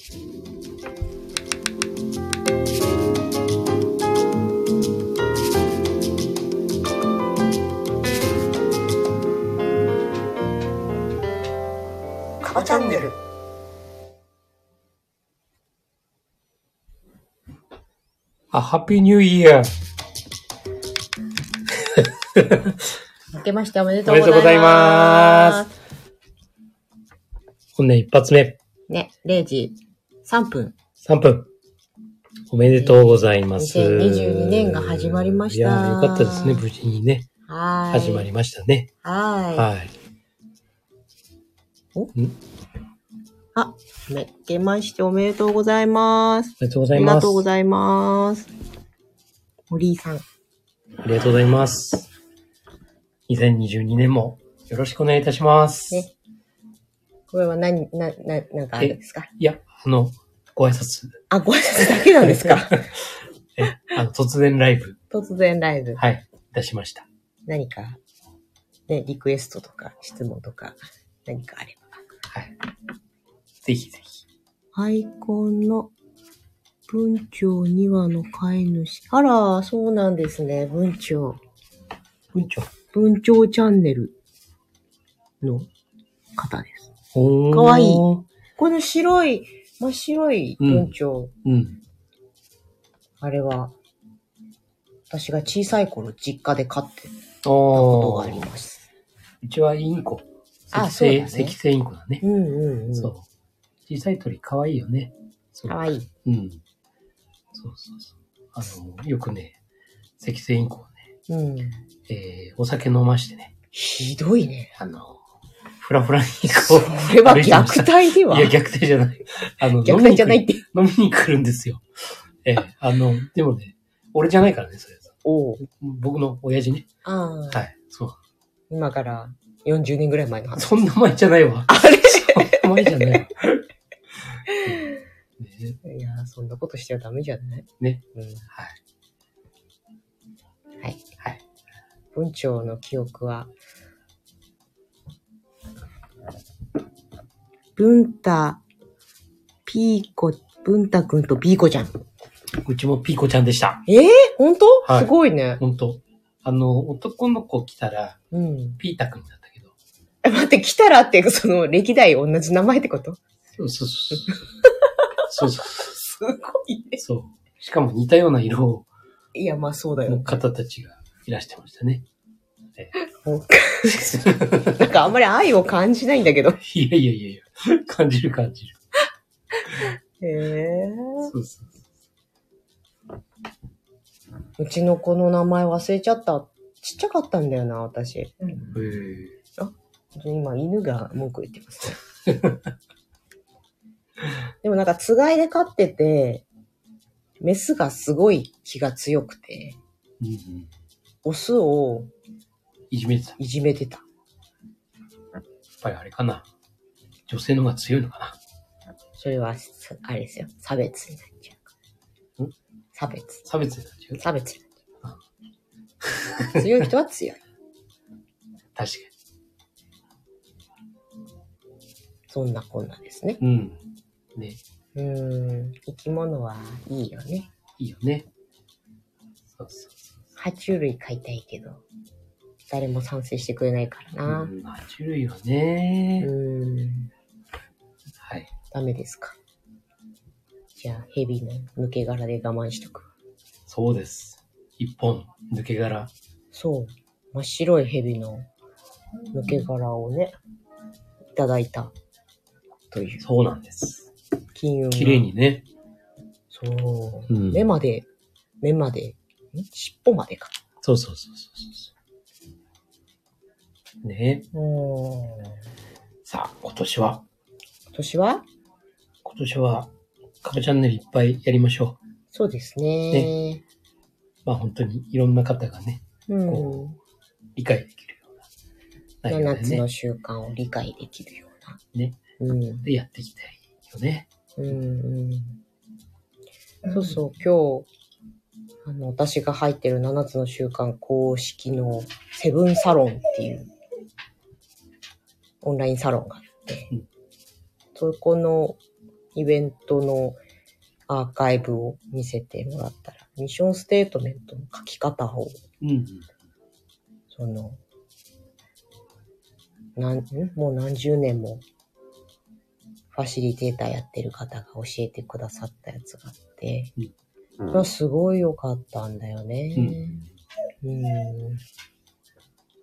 カバチャンネル。あ、ハッピーニューイヤー。明けましておめでとおうございます。めでとうございます。本年一発目、ね、0時3分。3分。おめでとうございます。2022年が始まりましたいやー、よかったですね。無事にね、はーい。始まりましたね。はーい。はい。あ、明けましておめでとうございます。おめでとうごありざいます。がとうございます。森井さん。ありがとうございます。2022年もよろしくお願いいたします。ねこれは何、な、な、なんかあるんですか？いや、あの、ご挨拶。あ、ご挨拶だけなんですか？え、あの、突然ライブ、突然ライブ。はい、いたしました。何か、ね、リクエストとか質問とか何かあれば。はい。ぜひぜひ。アイコンの文鳥2羽の飼い主。あら、そうなんですね。文鳥。文鳥。文鳥チャンネルの方です。かわいいこの白い、真っ白い文鳥。うん。あれは、私が小さい頃実家で飼ってたおことがあーります。うちはインコ。あ赤星、そうだね赤星インコだね。うんうんうん。そう。小さい鳥可愛いよね。かわいい。うん。そうそうそう。あの、よくね、赤星インコをね、うん。えー、お酒飲ましてね、ひどいね。あの、フラフラにここれは虐待でう、はいや、虐待じゃない。あの、虐待じゃないっ飲みに来るて。飲みに来るんですよ。えー、あの、でもね、俺じゃないからね、それ。おう僕の親父ね。ああ、はい、そう。今から40年ぐらい前の話。そんな前じゃないわ。あれ？そんな前じゃないわ。ね いや、そんなことしちゃダメじゃない？ね。うん。はい。はい。はい。文鳥の記憶は、文太、ピーコ、文太くんとピーコちゃん。うちもピーコちゃんでした。ええ本当、はいすごいね。ほんと。あの、男の子来たら、うん。ピータくんだったけど。え、待って、来たらって、その、歴代同じ名前ってこと？そうそうそう。そうそう。すごいね。そう。しかも似たような色いや、まあそうだのよ。方たちがいらしてましたね。なんかあんまり愛を感じないんだけど。いやいやいやいや、感じる感じる。へえ。そうそううちの子の名前忘れちゃった。ちっちゃかったんだよな、私。そう。へ今、犬が文句言ってますね。でもなんか、つがいで飼ってて、メスがすごい気が強くて、ーうんうん。オスをいじめてた。やっいじめてた。ぱりあれかな。女性の方が強いのかな。それは、さあれですよ。差別になっちゃう。ん？差別。差別になっちゃう？差別になっちゃう。強い人は強い。確かそんなこんなですね。に。うん。ね。うーん。生き物はいいよね。いいよね。そうそうそ爬虫類飼いたいけど、誰も賛成してくれないからう。な。うん、爬虫類はね、うーん。はい。ダメですか。じゃあ、ヘビの抜け殻で我慢しとく。そうです。一本、抜け殻。そう。真っ白いヘビの抜け殻をね、いただいた。という。そうなんです。金運が綺麗。にね。そう。うん目まで、目まで、ん？尻尾までか。そうそうそうそうそう。ねうーん。さあ、今年は、今年は？今年は、カバチャンネルいっぱいやりましょそうですね。う。まあ本当にいろんな方がね、うんこ。理解できるような内容7でねつの、習慣を理解できるような。ね。うん。でやっていきたいよね。うんうん。そうそう、今日、あの、私が入ってる7つの習慣公式のセブンサロンっていうオンラインサロンがあって、うん。そこのイベントのアーカイブを見せてもらったら、ミッションステートメントの書き方を、うん。その、なん、ん？もう何十年も、ファシリテーターやってる方が教えてくださったやつがあって、それはすごい良かったんだよね。うん。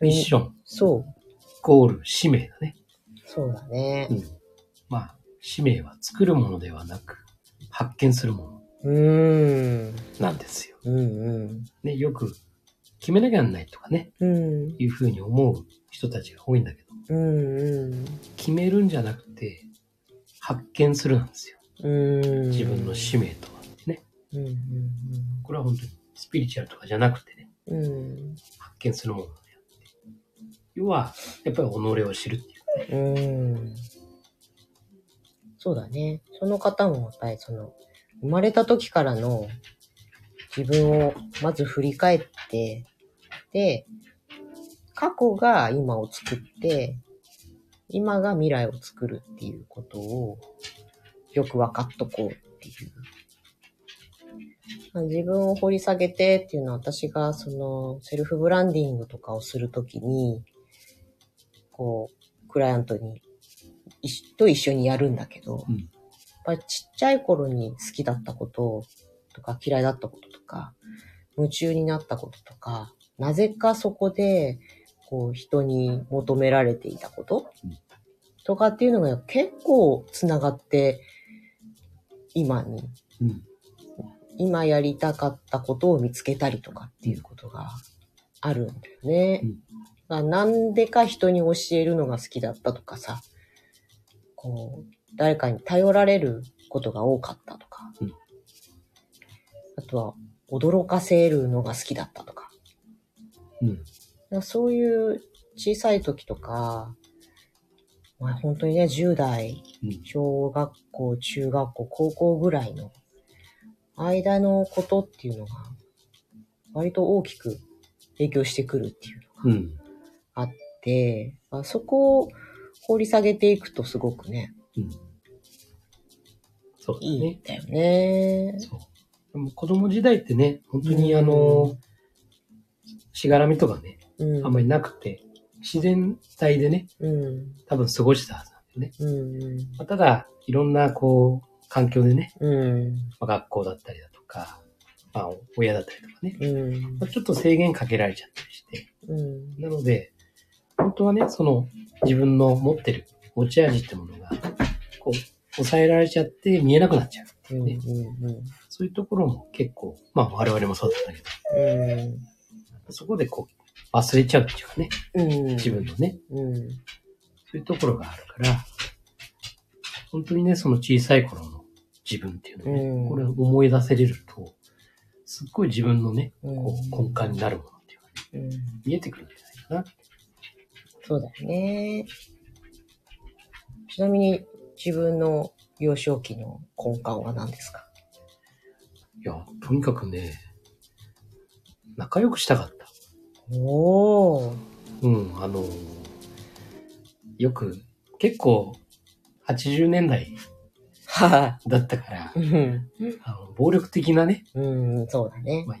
ミッション、そう、ゴール、使命だね。そうだねう。ん。まあ、使命は作るものではなく、発見するもうーん。のなんですよ。うんうん。ね、よく決めなきゃなんないとかね、うん。いうふうに思う人たちが多いんだけど、うんうん。決めるんじゃなくて、発見するなんですよ。うん。自分の使命とはね。うんうんこれは本当にスピリチュアルとかじゃなくてね、うん。うん。発見するもの。要は、やっぱり己を知るっていう。うん。そうだね。その方もやっぱりその、生まれた時からの自分をまず振り返って、で、過去が今を作って、今が未来を作るっていうことをよく分かっとこうっていう。自分を掘り下げてっていうのは私がそのセルフブランディングとかをするときに、こう、クライアントに、一と一緒にやるんだけど、うんやっぱりちっちゃい頃に好きだったこととか嫌いだったこととか、夢中になったこととか、なぜかそこで、こう、人に求められていたことうんとかっていうのが結構つながって、今に、うん。今やりたかったことを見つけたりとかっていうことがあるんだよね。うんまあなんでか人に教えるのが好きだったとかさ、こう、誰かに頼られることが多かったとか、うんあとは驚かせるのが好きだったとか、うん。そういう小さい時とか、まあ本当にね、10代、うん。小学校、中学校、高校ぐらいの間のことっていうのが、割と大きく影響してくるっていうのがうん。あって、まあそこを掘り下げていくとすごくね、うん。そうだいいねん。だよね。そう。でも子供時代ってね、本当にあの、しがらみとかね、うん。あんまりなくて、自然体でね、うん。多分過ごしたはずなんだよね。うん。まあ、ただ、いろんなこう、環境でね、うん。まあ、学校だったりだとか、まあ、親だったりとかね、うん。まあ、ちょっと制限かけられちゃったりして、うん。なので、本当はね、その自分の持ってる持ち味ってものが、こう、抑えられちゃって見えなくなっちゃうってうん。いうね。うん。そういうところも結構、まあ我々もそうだったけうん。ど、そこでこう、忘れちゃうっていうかね、うん。自分のね、うん。そういうところがあるから、本当にね、その小さい頃の自分っていうのをね、うんこれを思い出せれると、すっごい自分のね、うんこう根幹になるものっていうかね、うん。見えてくるんじゃないかな。そうだよね。ちなみに自分の幼少期の根幹は何ですか？いや、とにかくね、仲良くしたかった。おー。うん、あの、よく、結構、80年代はだったから。あの暴力的なね、うん、そうだね。まあ、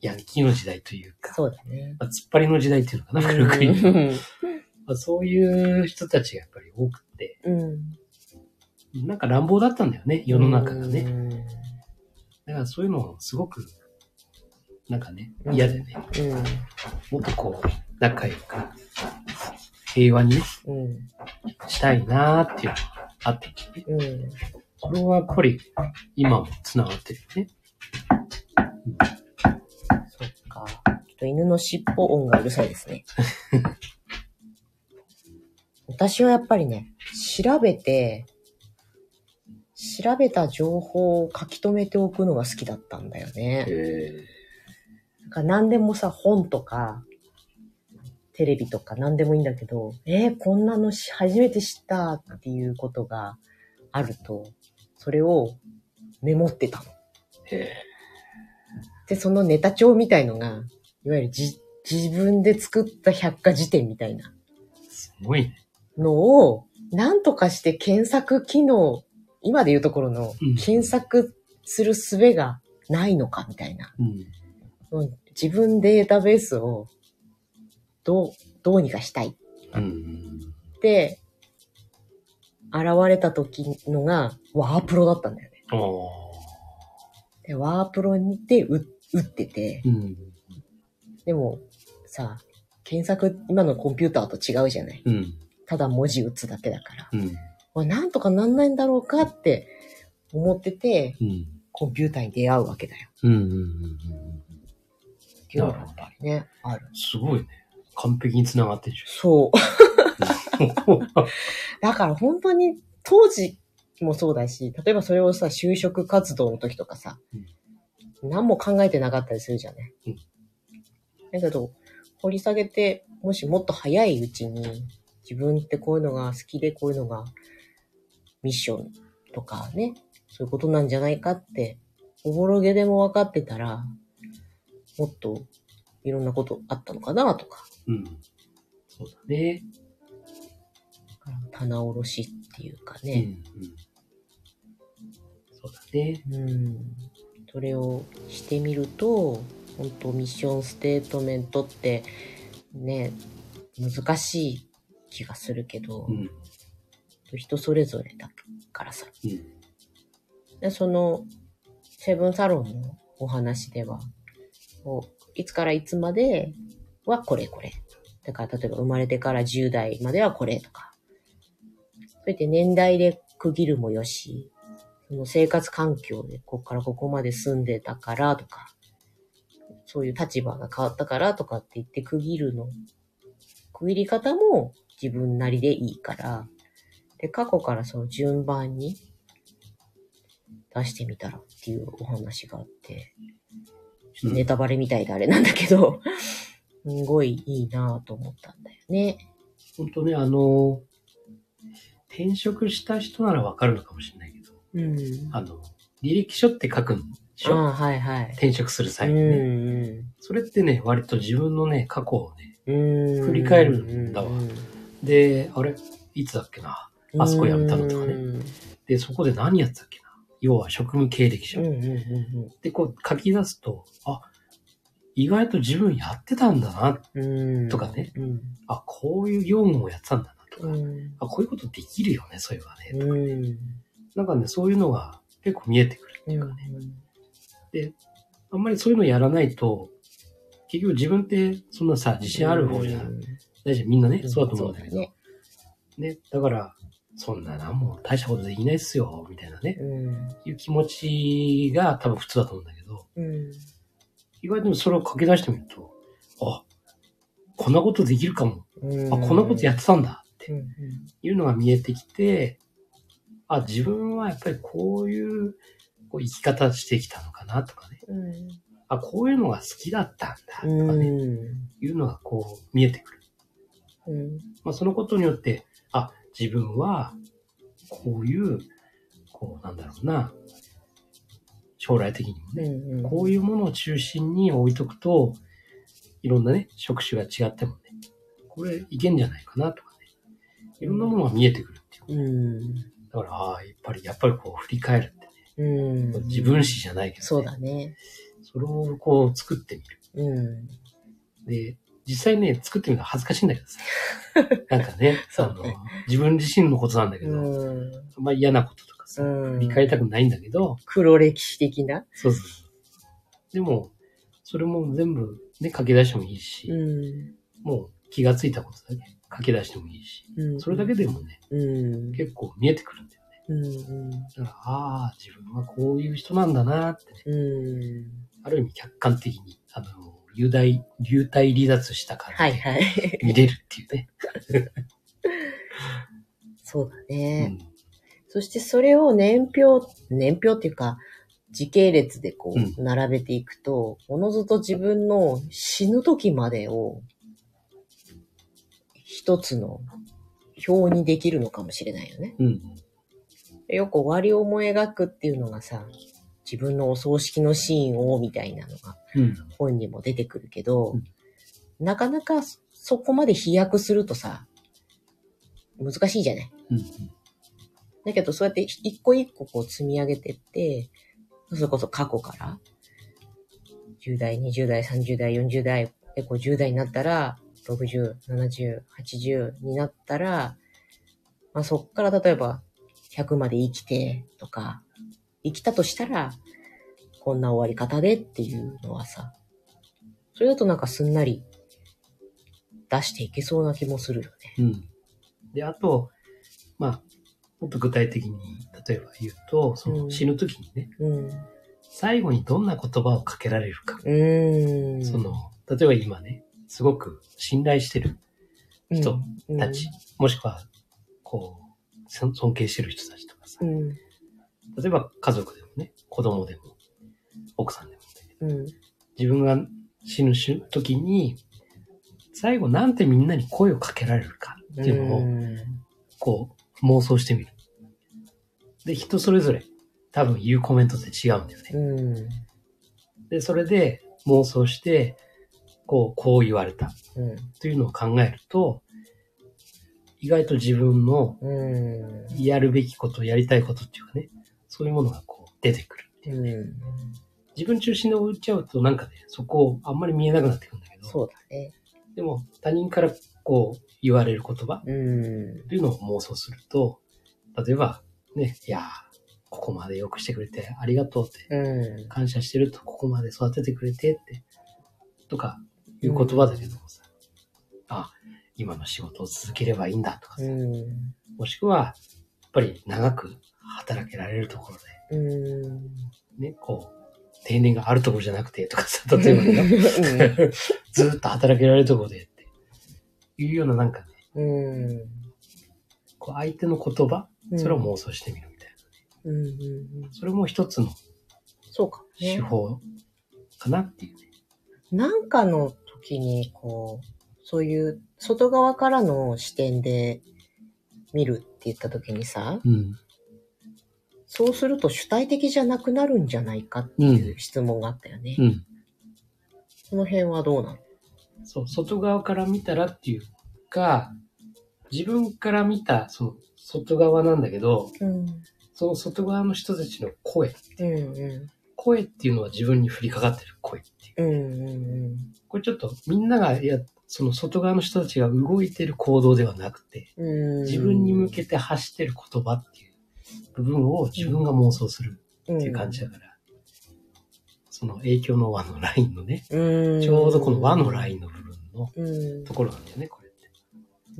ヤンキーの時代というか、そうだね。まあ、突っ張りの時代っていうのかな、古く言うとうんまあ、そういう人たちがやっぱり多くて、うん。なんか乱暴だったんだよね、世の中がね。うん。だからそういうのをすごく、なんかね、うん嫌でね、もっとこう、仲良く、平和にね、うん。うん。したいなーっていうのがあってね。うん。それはやっぱり今も繋がってるよね。そっか。ちょっと犬の尻尾音がうるさいですね。私はやっぱりね、調べて、調べた情報を書き留めておくのが好きだったんだよね。えなんか何でもさ、本とか、テレビとか何でもいいんだけど、えーこんなのし初めて知ったっていうことがあると、それをメモってたの。えで、そのネタ帳みたいのが、いわゆるじ自分で作った百科事典みたいなすごいね。のを、なんとかして検索機能今で言うところのうん、検索する術がないのかみたいな。うん。うん自分データベースをどう、どうにかしたいっうん。て、現れた時のがワープロだったんだよね。で、ワープロにて打打ってて、うん。でもさ、検索、今のコンピューターと違うじゃないうん。ただ文字打つだけだから。うん。まあなんとかなんないんだろうかって思ってて、うん。コンピューターに出会うわけだよ。うん。うん。うん。っていうのがやっぱりね、ある。すごいね。完璧に繋がってるじそう。ゃん。だから本当に当時もそうだし、例えばそれをさ、就職活動の時とかさ、何も考えてなかったりするじゃない。うんだけど、掘り下げて、もしもっと早いうちに、自分ってこういうのが好きで、こういうのがミッションとかね、そういうことなんじゃないかって、おぼろげでも分かってたら、もっといろんなことあったのかなとか、うん。そうだね。棚卸しっていうかうん。うね、ん。そうだね。うん。それをしてみると、本当ミッションステートメントってね、難しい気がするけど、うん。人それぞれだからさ。うん。でその、セブンサロンのお話では、こういつからいつまではこれこれ。だから例えば生まれてから10代まではこれとか。そうやって年代で区切るもよし、その生活環境でここからここまで住んでたからとか、そういう立場が変わったからとかって言って区切るの。区切り方も自分なりでいいから、で、過去からその順番に出してみたらっていうお話があって、ちょっとネタバレみたいであれなんだけど、すごいいいなぁと思ったんだよね。本当ね、あの、転職した人ならわかるのかもしれないけど、うん。あの、履歴書って書くんでしょ？はいはい。転職するう際にね。んそれってね、割と自分のね、過去をね、うん。うん振り返るんだわうんで、あれ？いつだっけな？あそこ辞めたのとかねうんで、そこで何やってたっけな？要は職務経歴書。で、こう書き出すと、あ、意外と自分やってたんだな。うん。とかねうん。あ、こういう業務をやってたんだなとか、うん。あ、こういうことできるよね、そういうのはね。うん。なんかね、そういうのが結構見えてくるっていうかね。あんまりそういうのやらないと、結局自分ってそんなさ、自信ある方じゃうん大丈夫。みんなね、うんそうだと思うんだけど。ね。だから、そんなな、もう大したことできないっすよ、みたいなね。うん。いう気持ちが多分普通だと思うんだけど、うん。意外とそれを書き出してみると、あ、こんなことできるかも。うん。あ、こんなことやってたんだっていうのが見えてきて、あ、自分はやっぱりこういうこう生き方してきたのかなとかね。うん。あ、こういうのが好きだったんだとかうね。ん。いうのがこう見えてくる。うん。まあそのことによって、あ、自分はこういう、こうなんだろうな、将来的にもね、うん。こういうものを中心に置いとくと、いろんなね、職種が違ってもね、これいけんじゃないかなとかね、いろんなものが見えてくるっていう。うん。だから、ああ、やっぱり、やっぱりこう振り返るってうん。ね、自分史じゃないけど、ね、そうだね。それをこう作ってみる。うん。で、実際ね、作ってみると恥ずかしいんだけどさ。なんかね、そうね自分自身のことなんだけど、うん。あんまり嫌なこととかさ、うん。振り返りたくないんだけど、黒歴史的な？そうそう。でも、それも全部ね、書き出してもいいし、うん。もう気がついたことだけ書き出してもいいし、うん。それだけでもね、うん。結構見えてくるんだよね。うん。だから、ああ、自分はこういう人なんだなってね、うん。ある意味客観的に、あの、流体、流体離脱した感じはいはい。で見れるっていうね。そうだうね。ん。そしてそれを年表、年表っていうか、時系列でこうう、並べていくと、おのずと自分の死ぬ時までを、一つの表にできるのかもしれないよね。うん。よく終わりを思い描くっていうのがさ、自分のお葬式のシーンをみたいなのがうん。本にも出てくるけど、うんなかなかそこまで飛躍するとさ、難しいじゃない？うん。だけど、そうやって一個一個こう積み上げてって、それこそ過去から、10代、20代、30代、40代、で、50代になったら、60、70、80になったら、まあそっから例えば、100まで生きてとか、生きたとしたら、こんな終わり方でっていうのはさ、それだとなんかすんなり出していけそうな気もするよね。うん。で、あと、まあ、もっと具体的に、例えば言うと、そのうん死ぬ時にね、うん。最後にどんな言葉をかけられるか。うーん。その、例えば今ね、すごく信頼してる人うんたち、もしくは、こう、尊尊敬してる人たちとかさう、ん。例えば家族でもね、子供でも、奥さんでもいいんだけど、うん。自分が死ぬし時に、最後なんてみんなに声をかけられるかっていうのを、こう、妄想してみる。で、人それぞれ多分言うコメントって違うんだよね。うん。で、それで妄想して、こう、こう言われたうん。というのを考えると、意外と自分のうん。やるべきこと、やりたいことっていうかね、そういうものがこう出てくる。うん。自分中心で置いちゃうとなんかね、そこをあんまり見えなくなってくるんだけど、そうだね。でも他人からこう言われる言葉うん。というのを妄想すると、例えばね、いやー、ここまで良くしてくれてありがとうって、うん。感謝してると、ここまで育ててくれてって、とかいう言葉だけどもさ、あ、今の仕事を続ければいいんだとかさ、うん。もしくは、やっぱり長く働けられるところうん。で、ね、こう、定年があるところじゃなくてとかさ、例えばね、ずーっと働けられるところでっていうようななんかね、うん。こう相手の言葉、それを妄想してみるみたいな。うん。うん。それも一つのそうかもね。手法かなっていうね。なんかの時に、こう、そういう外側からの視点で見るって言った時にさ、うん。そうすると主体的じゃなくなるんじゃないかっていう質問があったよね。うん。その辺はどうなのそう、外側から見たらっていうか、自分から見た、その、外側なんだけど、うん。その外側の人たちの声。うんう声っていうのは自分に降りかかってる声っていう。ん。うんうんこれちょっとみんながや、その外側の人たちが動いてる行動ではなくて、うん。自分に向けて発してる言葉っていう部分を自分が妄想するてっていう感じだから、その影響の輪のラインのね、うん。ちょうどこの輪のラインの部分のうんと。ころなんだよね、これって。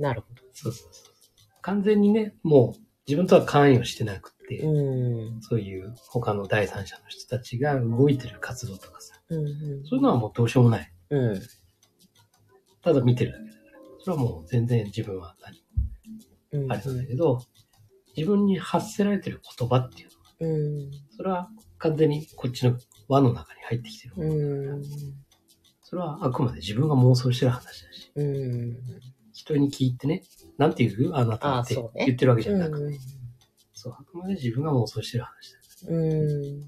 なるほそうそうそう。完全にね、もう自分とは関与してなくて、ど。うん。そういう他の第三者の人たちが動いてる活動とかさ、うん。そういうのはもうどうしようもない。うん。ただ見てるだけだから。それはもう全然自分は何うん。あれなんだけど、自分に発せられてる言葉っていうのは、うん。それは完全にこっちの輪の中に入ってきてる。うん。それはあくまで自分が妄想してる話だし、うん。人に聞いてね、なんて言うあなたって言ってるわけじゃなくて、うんそう、あくまで自分が妄想してる話だ。うん。だ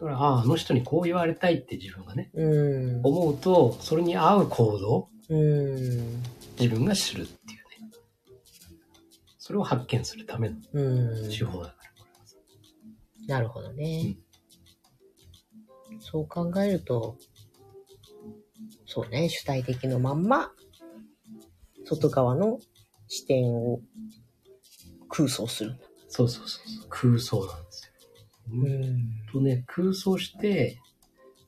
から、ああ、あの人にこう言われたいって自分がね、うん。思うと、それに合う行動、うん。自分がするっていうね。それを発見するためのうん。手法だから、なるほどね。そう考えると、そうね、主体的のまんま、外側の視点を空想するんだ。そうそうそうそう。空想なんですよ。うん。とね、空想して、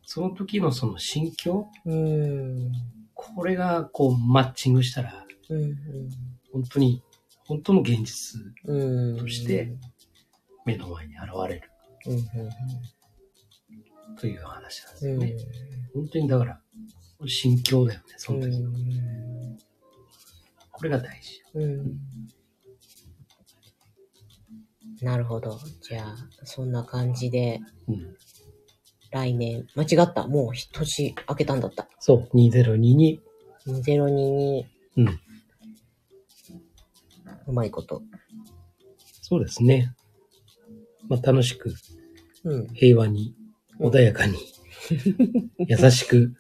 その時のその心境、うん。これがこうマッチングしたら、うん。本当に、本当の現実うん。として目の前に現れるうん。という話なんですうん。よね。本当にだから、心境だよね、その時。うん。これが大事。うん。なるほど。じゃあ、そんな感じで、うん。来年、間違った。もう年明けたんだった。そう、2022。2022、うん。うまいこと。そうですね。まあ、楽しく、うん。平和に、穏やかに、優しく、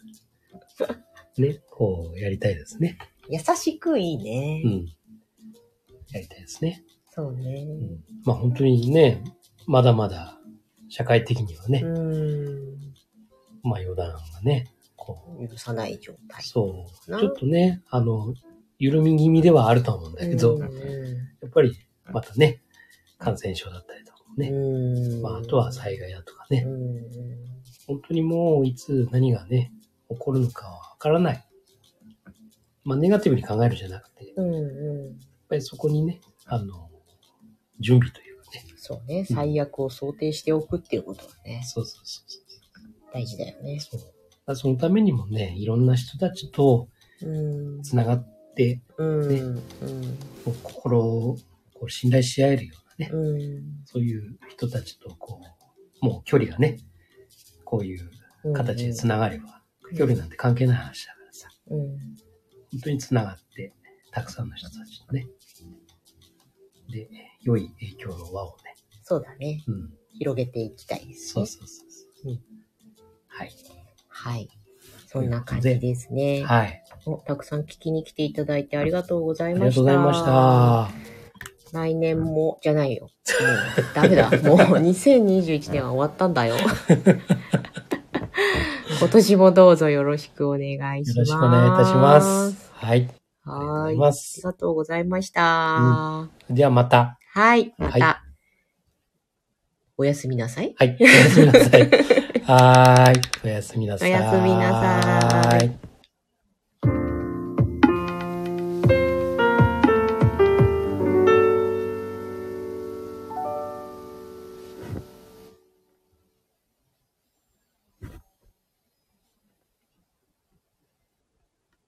ね、こう、やりたいですね。優しくいいねう。ん。やりたいですね。そうね。うんまあ本当にね、まだまだ社会的にはね、うん。まあ予断がね、こ許さない状う、態。そう、なちょっとね、あの、緩み気味ではあると思うんだけど、うんやっぱりまたね、感染症だったりとかもね、うん。まああとは災害だとかね、うん。本当にもういつ何がね、起こるのかはわからない。まあネガティブに考えるじゃなくて、やっうん。うん。ぱりそこにね、あの、準備というかね、そうね。最悪を想定しておくっていうことはね、そうそうそうそう。大事だよね。そう。そのためにもね、いろんな人たちとうん。つながって、うん。ね心をこう信頼し合えるようなね、うん。そういう人たちとこう、もう距離がね、こういう形でつながれば、距離なんて関係ない話だからさ、うん。本当につながって、たくさんの人たちとね、で、良い影響の輪をね、そうだね。うん、広げていきたいですね。そうそうそうそう、うんはい。はい。そんな感じですね。はい。おたくさん聞きに来ていただいてありがとうござありいました。がとうございました。来年も、じゃないよ。もう、ダメだ。もう、2021年は終わったんだよ。今年もどうぞよろしくお願いします。よろしくお願いいたします。はい。ありがとうごはーい。ざいまありす。がとうございました。ではまた。はい。また、はおやすみなさい。はい。おやすみなさい。はい。おやすみなさい。おやすみなさい。